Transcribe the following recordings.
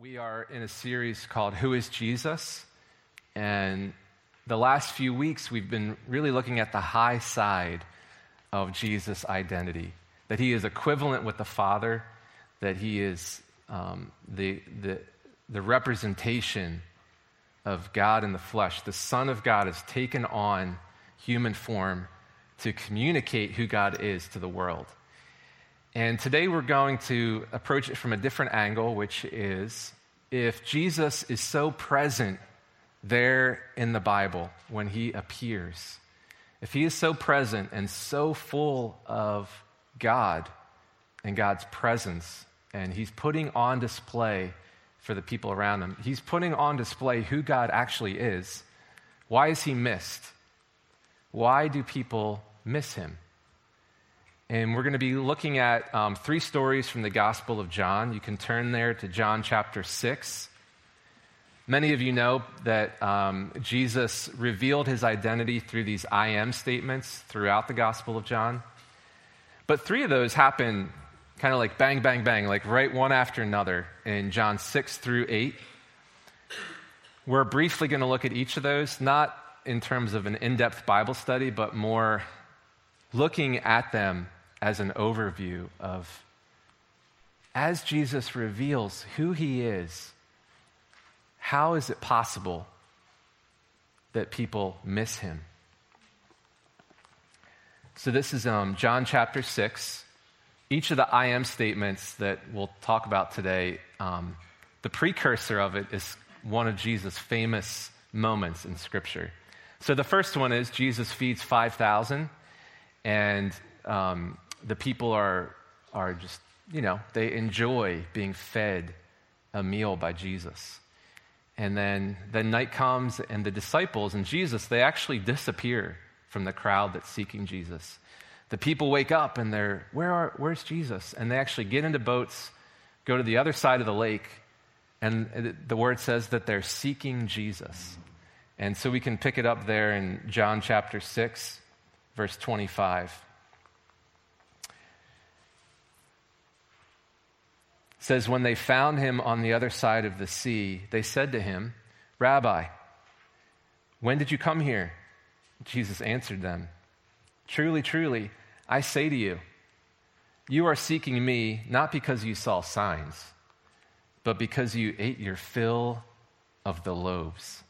We are in a series called Who is Jesus? And the last few weeks, we've been really looking at the high side of Jesus' identity that he is equivalent with the Father, that he is um, the, the, the representation of God in the flesh. The Son of God has taken on human form to communicate who God is to the world. And today we're going to approach it from a different angle, which is if Jesus is so present there in the Bible when he appears, if he is so present and so full of God and God's presence, and he's putting on display for the people around him, he's putting on display who God actually is. Why is he missed? Why do people miss him? And we're going to be looking at um, three stories from the Gospel of John. You can turn there to John chapter 6. Many of you know that um, Jesus revealed his identity through these I am statements throughout the Gospel of John. But three of those happen kind of like bang, bang, bang, like right one after another in John 6 through 8. We're briefly going to look at each of those, not in terms of an in depth Bible study, but more looking at them as an overview of as Jesus reveals who he is, how is it possible that people miss him? So, this is um, John chapter 6. Each of the I am statements that we'll talk about today, um, the precursor of it is one of Jesus' famous moments in Scripture. So, the first one is Jesus feeds 5,000, and um, the people are, are just, you know, they enjoy being fed a meal by Jesus. And then the night comes, and the disciples and Jesus, they actually disappear from the crowd that's seeking Jesus. The people wake up and they're, Where are, where's Jesus? And they actually get into boats, go to the other side of the lake, and the word says that they're seeking Jesus. And so we can pick it up there in John chapter 6, verse 25. Says, When they found him on the other side of the sea, they said to him, Rabbi, when did you come here? Jesus answered them, Truly, truly, I say to you, you are seeking me not because you saw signs, but because you ate your fill of the loaves.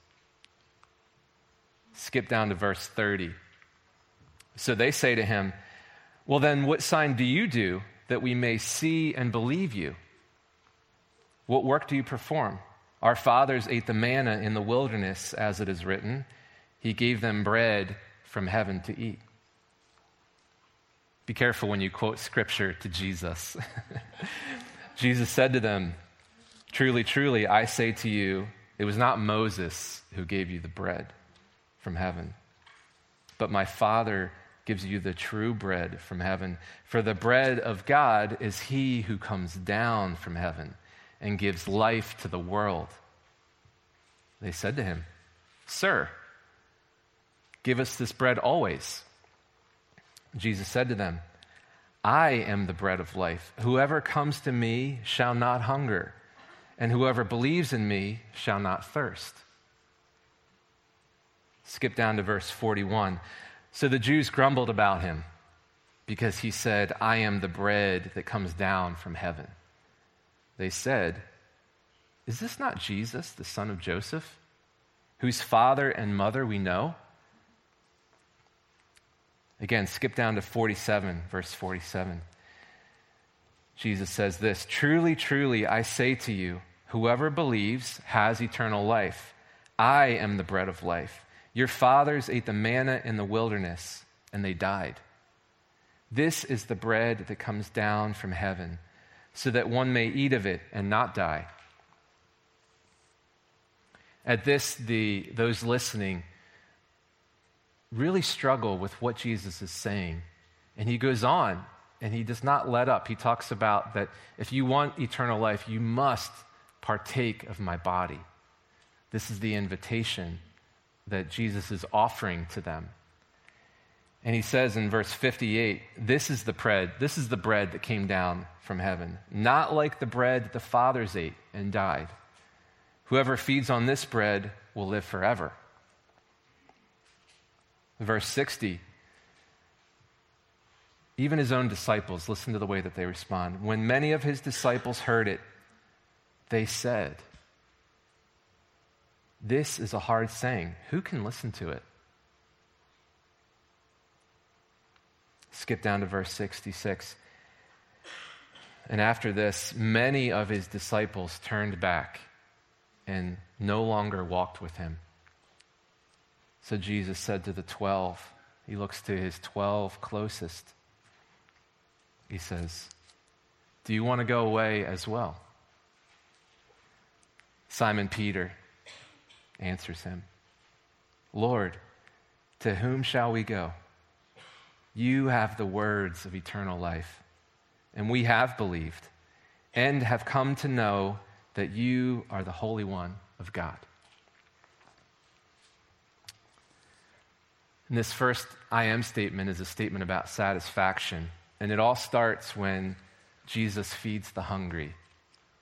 Skip down to verse 30. So they say to him, Well, then, what sign do you do that we may see and believe you? What work do you perform? Our fathers ate the manna in the wilderness, as it is written. He gave them bread from heaven to eat. Be careful when you quote scripture to Jesus. Jesus said to them, Truly, truly, I say to you, it was not Moses who gave you the bread from heaven, but my Father gives you the true bread from heaven. For the bread of God is he who comes down from heaven and gives life to the world. They said to him, Sir, give us this bread always. Jesus said to them, I am the bread of life. Whoever comes to me shall not hunger, and whoever believes in me shall not thirst. Skip down to verse 41. So the Jews grumbled about him because he said, I am the bread that comes down from heaven. They said, Is this not Jesus, the son of Joseph, whose father and mother we know? Again, skip down to 47, verse 47. Jesus says this Truly, truly, I say to you, whoever believes has eternal life. I am the bread of life. Your fathers ate the manna in the wilderness, and they died. This is the bread that comes down from heaven so that one may eat of it and not die. At this, the, those listening really struggle with what Jesus is saying. And he goes on and he does not let up. He talks about that if you want eternal life, you must partake of my body. This is the invitation that Jesus is offering to them. And he says in verse 58 this is the bread, this is the bread that came down from heaven, not like the bread that the fathers ate and died. Whoever feeds on this bread will live forever. Verse 60 even his own disciples, listen to the way that they respond. When many of his disciples heard it, they said, This is a hard saying. Who can listen to it? Skip down to verse 66. And after this, many of his disciples turned back and no longer walked with him. So Jesus said to the twelve, he looks to his twelve closest. He says, Do you want to go away as well? Simon Peter answers him, Lord, to whom shall we go? You have the words of eternal life, and we have believed and have come to know that you are the Holy One of God. And this first I am statement is a statement about satisfaction. And it all starts when Jesus feeds the hungry.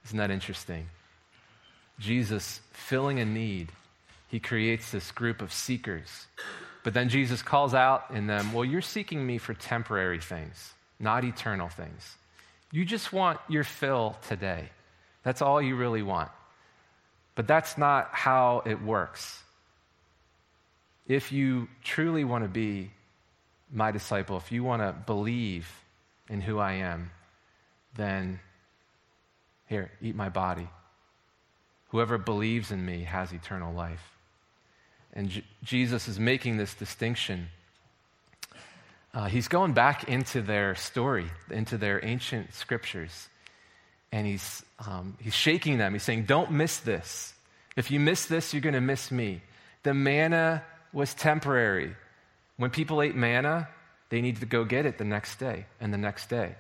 Isn't that interesting? Jesus filling a need, he creates this group of seekers. But then Jesus calls out in them, Well, you're seeking me for temporary things, not eternal things. You just want your fill today. That's all you really want. But that's not how it works. If you truly want to be my disciple, if you want to believe in who I am, then here, eat my body. Whoever believes in me has eternal life. And J- Jesus is making this distinction. Uh, he's going back into their story, into their ancient scriptures, and he's, um, he's shaking them. He's saying, Don't miss this. If you miss this, you're going to miss me. The manna was temporary. When people ate manna, they needed to go get it the next day and the next day.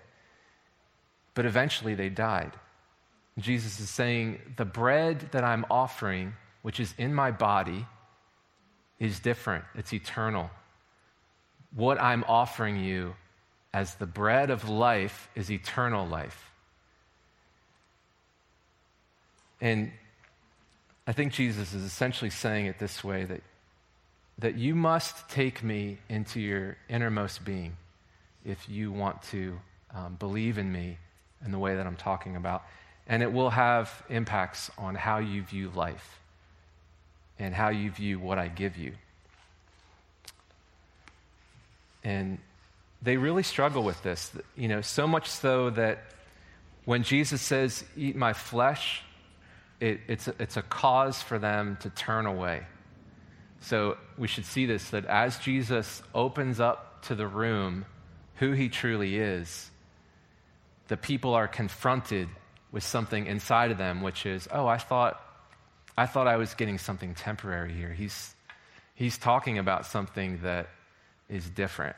But eventually they died. Jesus is saying, The bread that I'm offering, which is in my body, is different, it's eternal. What I'm offering you as the bread of life is eternal life. And I think Jesus is essentially saying it this way that that you must take me into your innermost being if you want to um, believe in me in the way that I'm talking about. And it will have impacts on how you view life and how you view what I give you. And they really struggle with this, you know, so much so that when Jesus says, Eat my flesh, it, it's, a, it's a cause for them to turn away. So we should see this that as Jesus opens up to the room who he truly is, the people are confronted with something inside of them, which is, oh, I thought, I thought I was getting something temporary here. He's, he's talking about something that is different.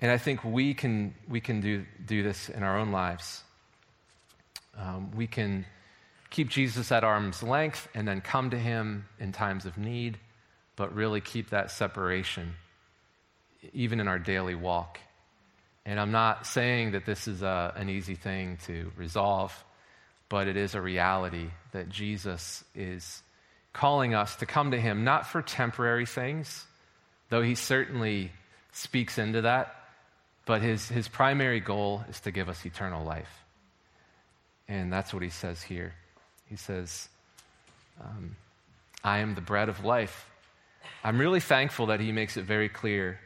And I think we can, we can do, do this in our own lives. Um, we can keep Jesus at arm's length and then come to him in times of need, but really keep that separation, even in our daily walk. And I'm not saying that this is a, an easy thing to resolve, but it is a reality that Jesus is calling us to come to him, not for temporary things, though he certainly speaks into that, but his, his primary goal is to give us eternal life. And that's what he says here. He says, um, I am the bread of life. I'm really thankful that he makes it very clear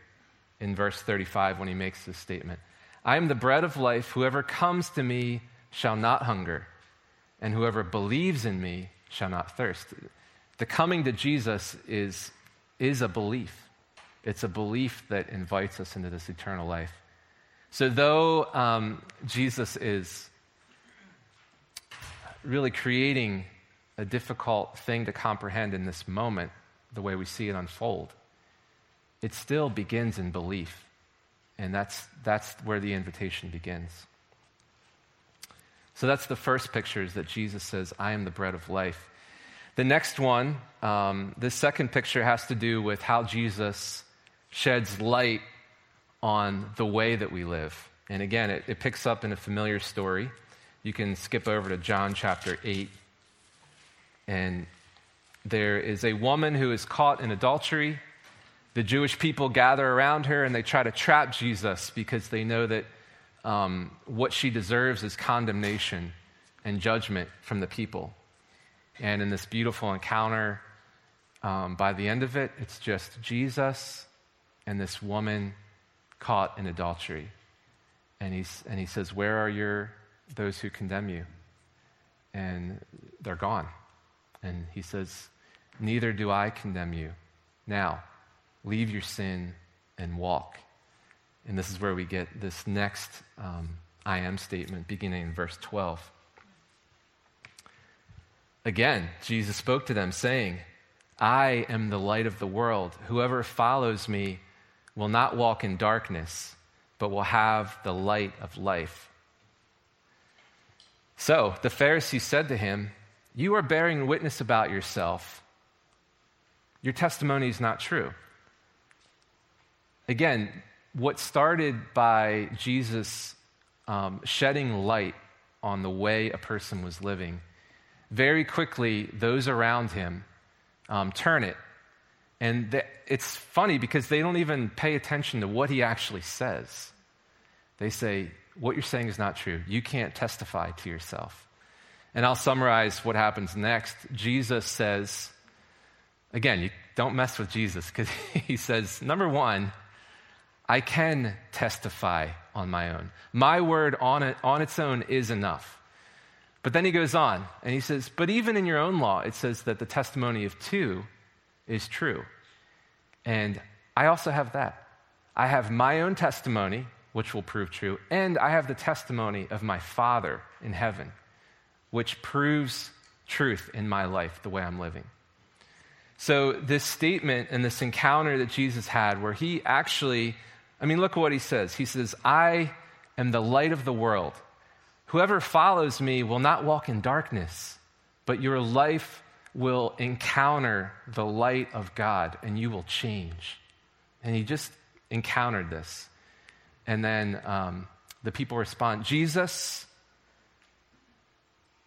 in verse 35 when he makes this statement I am the bread of life. Whoever comes to me shall not hunger, and whoever believes in me shall not thirst. The coming to Jesus is, is a belief. It's a belief that invites us into this eternal life. So, though um, Jesus is really creating a difficult thing to comprehend in this moment, the way we see it unfold, it still begins in belief. And that's, that's where the invitation begins. So that's the first picture is that Jesus says, I am the bread of life. The next one, um, the second picture has to do with how Jesus sheds light on the way that we live. And again, it, it picks up in a familiar story. You can skip over to John chapter 8. And there is a woman who is caught in adultery. The Jewish people gather around her and they try to trap Jesus because they know that um, what she deserves is condemnation and judgment from the people. And in this beautiful encounter, um, by the end of it, it's just Jesus and this woman caught in adultery. And, he's, and he says, Where are your, those who condemn you? And they're gone. And he says, Neither do I condemn you. Now, leave your sin and walk. And this is where we get this next um, I am statement beginning in verse 12. Again, Jesus spoke to them, saying, I am the light of the world. Whoever follows me will not walk in darkness, but will have the light of life. So the Pharisees said to him, You are bearing witness about yourself. Your testimony is not true. Again, what started by Jesus um, shedding light on the way a person was living very quickly, those around him um, turn it. And it's funny because they don't even pay attention to what he actually says. They say, What you're saying is not true. You can't testify to yourself. And I'll summarize what happens next. Jesus says, again, you don't mess with Jesus because he says, number one, I can testify on my own. My word on, it, on its own is enough. But then he goes on and he says, But even in your own law, it says that the testimony of two is true. And I also have that. I have my own testimony, which will prove true, and I have the testimony of my Father in heaven, which proves truth in my life, the way I'm living. So, this statement and this encounter that Jesus had, where he actually, I mean, look at what he says. He says, I am the light of the world. Whoever follows me will not walk in darkness, but your life will encounter the light of God and you will change. And he just encountered this. And then um, the people respond Jesus,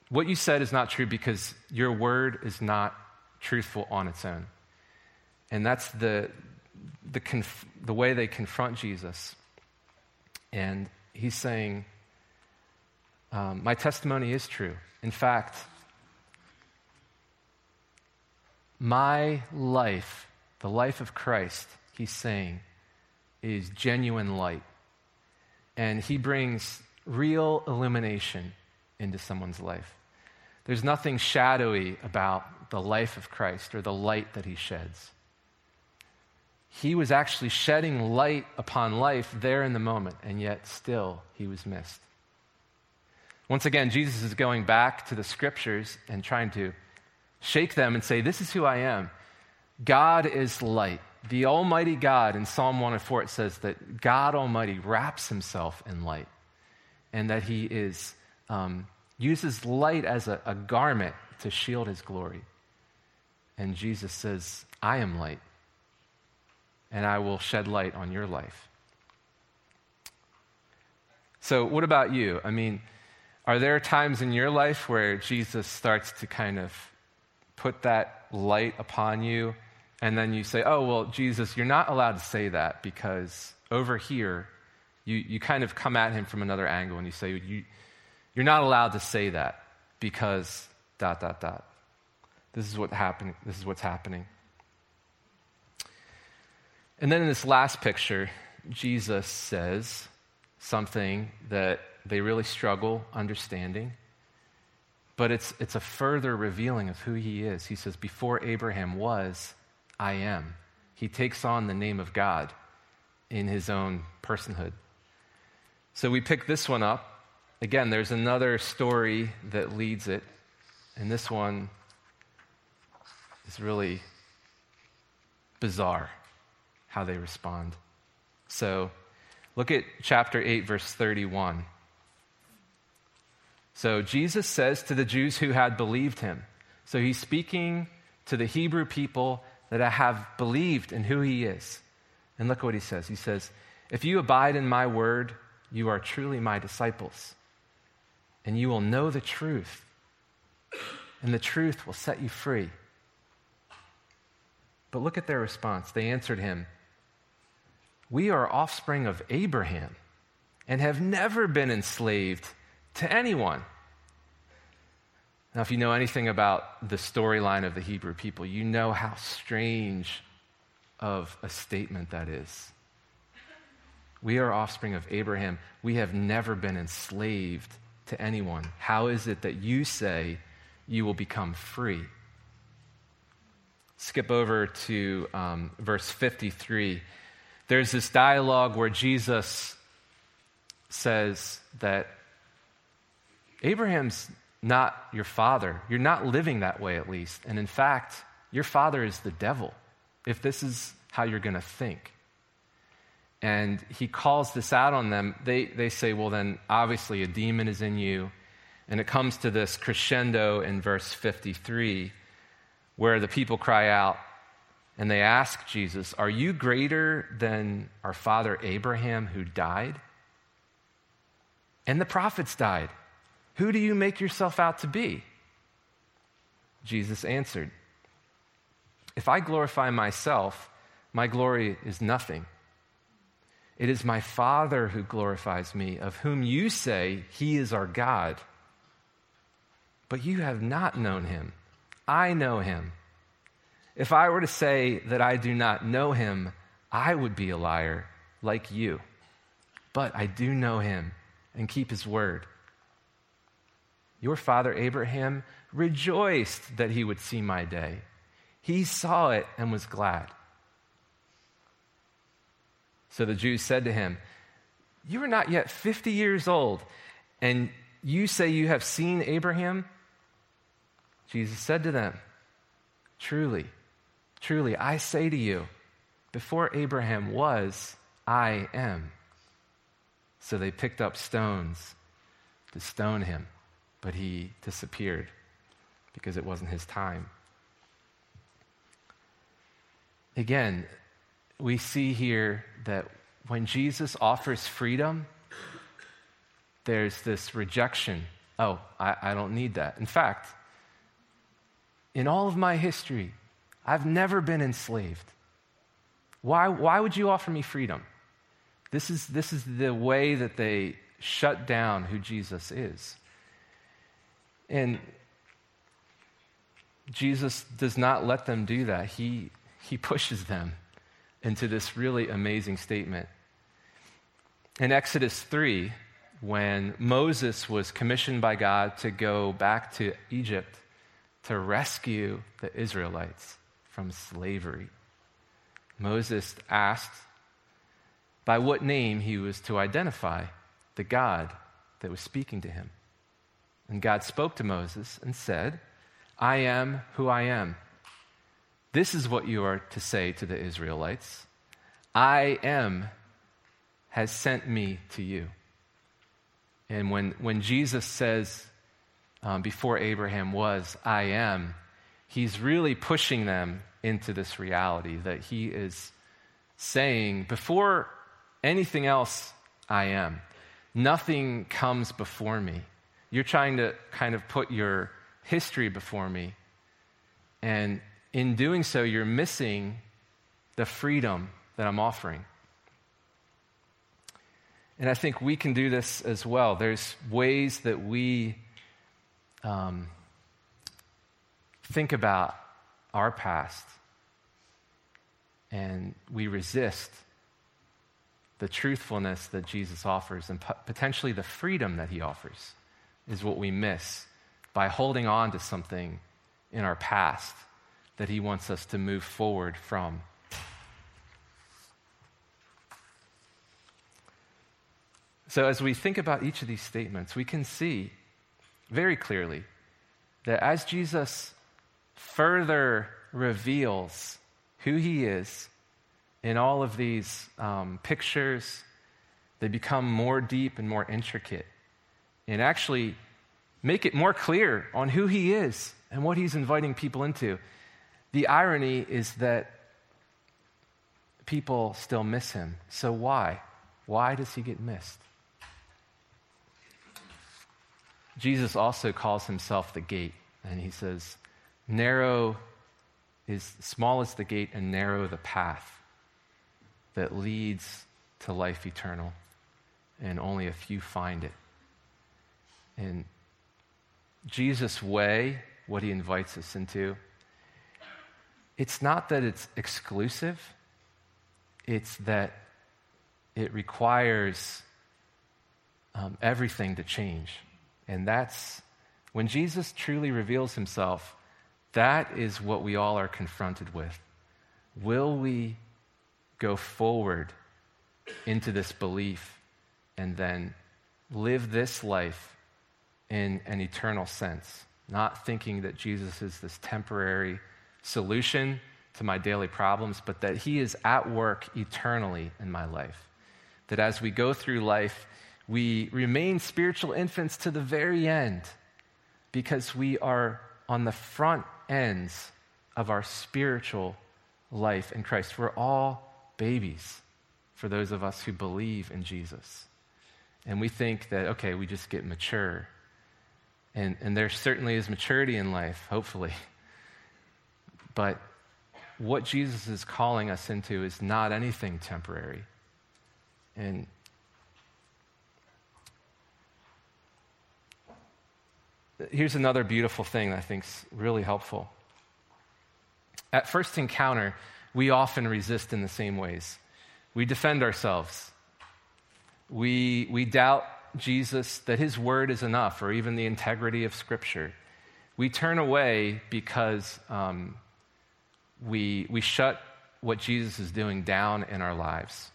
what you said is not true because your word is not truthful on its own. And that's the, the, conf- the way they confront Jesus. And he's saying, um, my testimony is true. In fact, my life, the life of Christ, he's saying, is genuine light. And he brings real illumination into someone's life. There's nothing shadowy about the life of Christ or the light that he sheds. He was actually shedding light upon life there in the moment, and yet still he was missed. Once again, Jesus is going back to the scriptures and trying to shake them and say, This is who I am. God is light. The Almighty God, in Psalm 104, it says that God Almighty wraps himself in light and that he is, um, uses light as a, a garment to shield his glory. And Jesus says, I am light, and I will shed light on your life. So, what about you? I mean, are there times in your life where Jesus starts to kind of put that light upon you, and then you say, Oh, well, Jesus, you're not allowed to say that because over here, you, you kind of come at him from another angle and you say, you, You're not allowed to say that because dot, dot, dot. This is, what happen- this is what's happening. And then in this last picture, Jesus says something that they really struggle understanding. But it's, it's a further revealing of who he is. He says, Before Abraham was, I am. He takes on the name of God in his own personhood. So we pick this one up. Again, there's another story that leads it. And this one is really bizarre how they respond. So look at chapter 8, verse 31. So Jesus says to the Jews who had believed him, so he's speaking to the Hebrew people that have believed in who he is. And look what he says. He says, If you abide in my word, you are truly my disciples, and you will know the truth, and the truth will set you free. But look at their response. They answered him, We are offspring of Abraham and have never been enslaved to anyone. Now, if you know anything about the storyline of the Hebrew people, you know how strange of a statement that is. We are offspring of Abraham. We have never been enslaved to anyone. How is it that you say you will become free? Skip over to um, verse 53. There's this dialogue where Jesus says that Abraham's not your father. You're not living that way, at least. And in fact, your father is the devil, if this is how you're going to think. And he calls this out on them. They, they say, well, then obviously a demon is in you. And it comes to this crescendo in verse 53, where the people cry out and they ask Jesus, Are you greater than our father Abraham who died? And the prophets died. Who do you make yourself out to be? Jesus answered, If I glorify myself, my glory is nothing. It is my Father who glorifies me, of whom you say he is our God. But you have not known him. I know him. If I were to say that I do not know him, I would be a liar like you. But I do know him and keep his word. Your father Abraham rejoiced that he would see my day. He saw it and was glad. So the Jews said to him, You are not yet 50 years old, and you say you have seen Abraham? Jesus said to them, Truly, truly, I say to you, before Abraham was, I am. So they picked up stones to stone him, but he disappeared because it wasn't his time. Again, we see here that when Jesus offers freedom, there's this rejection. Oh, I, I, don't need that. In fact, in all of my history, I've never been enslaved. Why, why would you offer me freedom? This is, this is the way that they shut down who Jesus is. And Jesus does not let them do that. He, he pushes them into this really amazing statement. In Exodus 3, when Moses was commissioned by God to go back to Egypt to rescue the Israelites from slavery, Moses asked by what name he was to identify the God that was speaking to him. And God spoke to Moses and said, I am who I am. This is what you are to say to the Israelites I am has sent me to you. And when, when Jesus says, um, before Abraham was, I am, he's really pushing them into this reality that he is saying, before anything else, I am. Nothing comes before me. You're trying to kind of put your history before me. And in doing so, you're missing the freedom that I'm offering. And I think we can do this as well. There's ways that we um, think about our past and we resist the truthfulness that Jesus offers and potentially the freedom that he offers is what we miss by holding on to something in our past that He wants us to move forward from. So, as we think about each of these statements, we can see very clearly that as Jesus further reveals who He is in all of these um, pictures, they become more deep and more intricate and actually make it more clear on who He is and what He's inviting people into. The irony is that people still miss him. So why? Why does he get missed? Jesus also calls himself the gate, and he says, Narrow is small is the gate, and narrow the path that leads to life eternal, and only a few find it. And Jesus' way, what he invites us into, it's not that it's exclusive, it's that it requires um, everything to change. And that's when Jesus truly reveals himself, that is what we all are confronted with. Will we go forward into this belief and then live this life in an eternal sense, not thinking that Jesus is this temporary solution to my daily problems, but that He is at work eternally in my life. That as we go through life, we remain spiritual infants to the very end because we are on the front ends of our spiritual life in Christ. We're all babies for those of us who believe in Jesus. And we think that, okay, we just get mature. And, and there certainly is maturity in life, hopefully. But what Jesus is calling us into is not anything temporary. And here's another beautiful thing that I think is really helpful. At first encounter, we often resist in the same ways. We defend ourselves. We, we doubt Jesus that his word is enough or even the integrity of Scripture. We turn away because um, we, we shut what Jesus is doing down in our lives,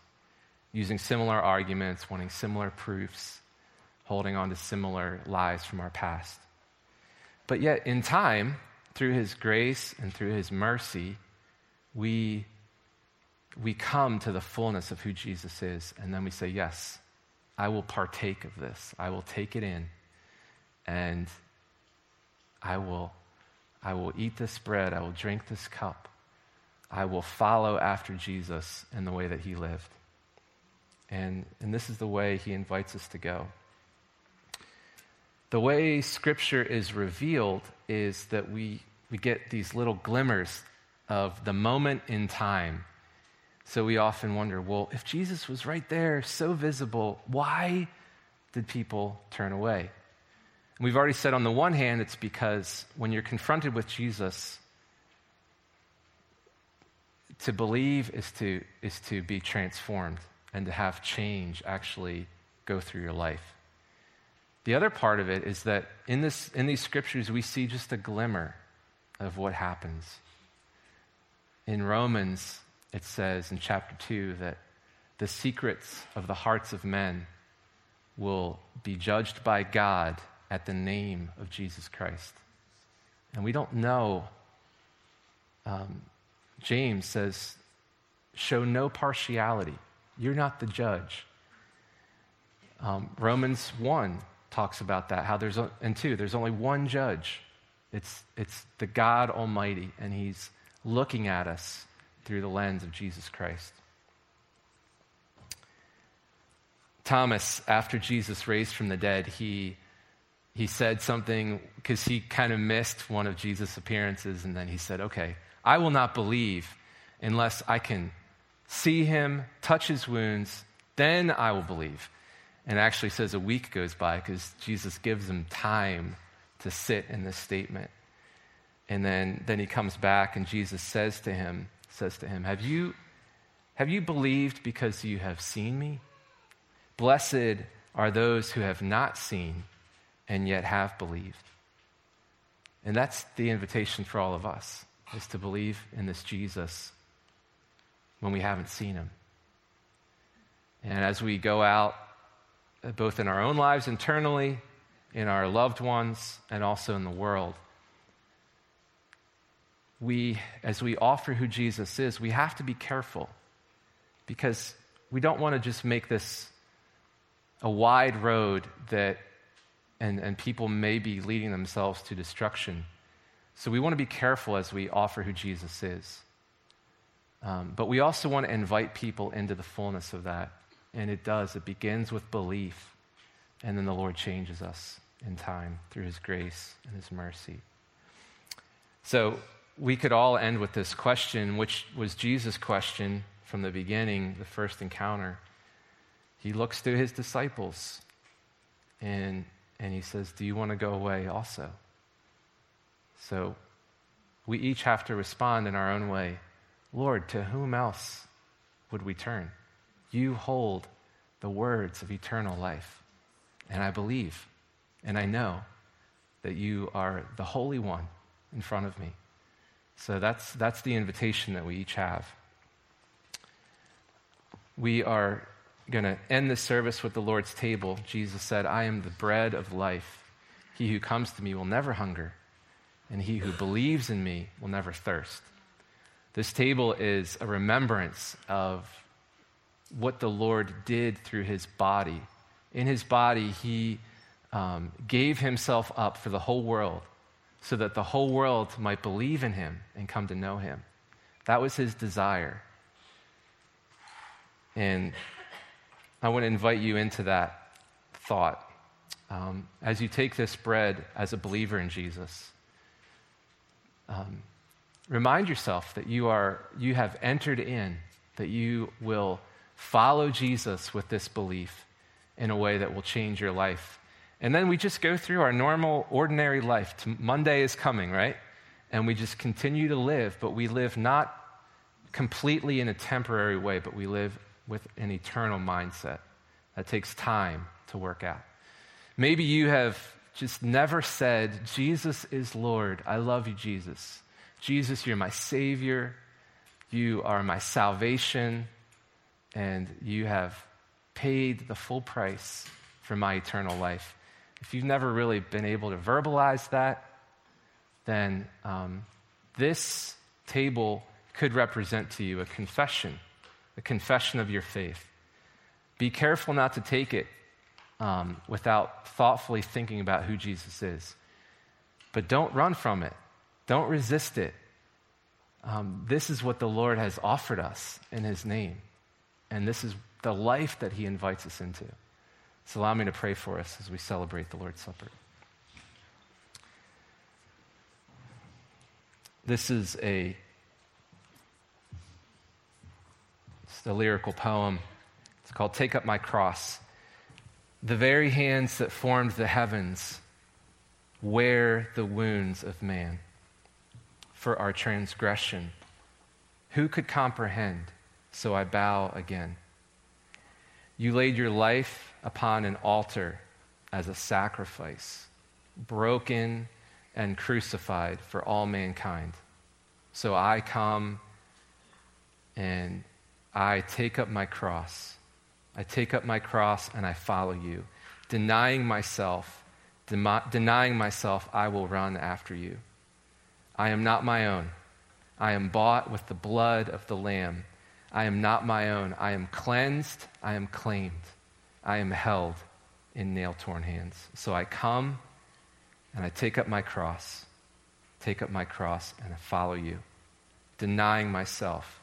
using similar arguments, wanting similar proofs, holding on to similar lies from our past. But yet, in time, through his grace and through his mercy, we, we come to the fullness of who Jesus is. And then we say, Yes, I will partake of this. I will take it in. And I will, I will eat this bread. I will drink this cup. I will follow after Jesus in the way that he lived. And, and this is the way he invites us to go. The way Scripture is revealed is that we, we get these little glimmers of the moment in time. So we often wonder well, if Jesus was right there, so visible, why did people turn away? And we've already said on the one hand, it's because when you're confronted with Jesus, to believe is to, is to be transformed and to have change actually go through your life. The other part of it is that in, this, in these scriptures, we see just a glimmer of what happens. In Romans, it says in chapter 2 that the secrets of the hearts of men will be judged by God at the name of Jesus Christ. And we don't know um, James says, show no partiality. You're not the judge. Um, Romans 1 talks about that, how there's, and 2, there's only one judge. It's, it's the God Almighty, and He's looking at us through the lens of Jesus Christ. Thomas, after Jesus raised from the dead, he, he said something because he kind of missed one of Jesus' appearances, and then he said, Okay, I will not believe unless I can see him, touch his wounds, then I will believe. And actually says a week goes by because Jesus gives him time to sit in this statement. And then, then he comes back and Jesus says to him, says to him, Have you, have you believed because you have seen me? Blessed are those who have not seen and yet have believed. And that's the invitation for all of us is to believe in this Jesus when we haven't seen him. And as we go out, both in our own lives internally, in our loved ones, and also in the world, we, as we offer who Jesus is, we have to be careful because we don't want to just make this a wide road that, and, and people may be leading themselves to destruction so we want to be careful as we offer who Jesus is. Um, but we also want to invite people into the fullness of that. And it does. It begins with belief. And then the Lord changes us in time through his grace and his mercy. So we could all end with this question, which was Jesus' question from the beginning, the first encounter. He looks to his disciples and, and he says, Do you want to go away also? So we each have to respond in our own way Lord, to whom else would we turn? You hold the words of eternal life. And I believe and I know that you are the Holy One in front of me. So that's, that's the invitation that we each have. We are going to end the service with the Lord's table. Jesus said, I am the bread of life. He who comes to me will never hunger, and he who believes in me will never thirst. This table is a remembrance of what the Lord did through his body. In his body, he um, gave himself up for the whole world so that the whole world might believe in him and come to know him. That was his desire. And I want to invite you into that thought. Um, as you take this bread as a believer in Jesus, um, remind yourself that you, are, you have entered in, that you will follow Jesus with this belief in a way that will change your life. And then we just go through our normal, ordinary life. Monday is coming, right? And we just continue to live, but we live not completely in a temporary way, but we live with an eternal mindset. That takes time to work out. Maybe you have just never said, Jesus is Lord. I love you, Jesus. Jesus, you're my Savior. You are my salvation. And you have paid the full price for my eternal life. If you've never really been able to verbalize that, then um, this table could represent to you a confession a confession of your faith. Be careful not to take it um, without thoughtfully thinking about who Jesus is. But don't run from it, don't resist it. Um, this is what the Lord has offered us in His name. And this is the life that He invites us into. So allow me to pray for us as we celebrate the Lord's Supper. This is a it's a lyrical poem. It's called Take Up My Cross. The very hands that formed the heavens wear the wounds of man for our transgression. Who could comprehend? So I bow again. You laid your life upon an altar as a sacrifice, broken and crucified for all mankind. So I come and I take up my cross. I take up my cross and I follow you. Denying myself, denying myself, I will run after you. I am not my own. I am bought with the blood of the Lamb. I am not my own. I am cleansed. I am claimed. I am held in nail torn hands. So I come and I take up my cross, take up my cross, and I follow you, denying myself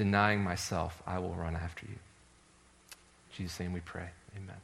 denying myself, I will run after you. In Jesus' name we pray. Amen.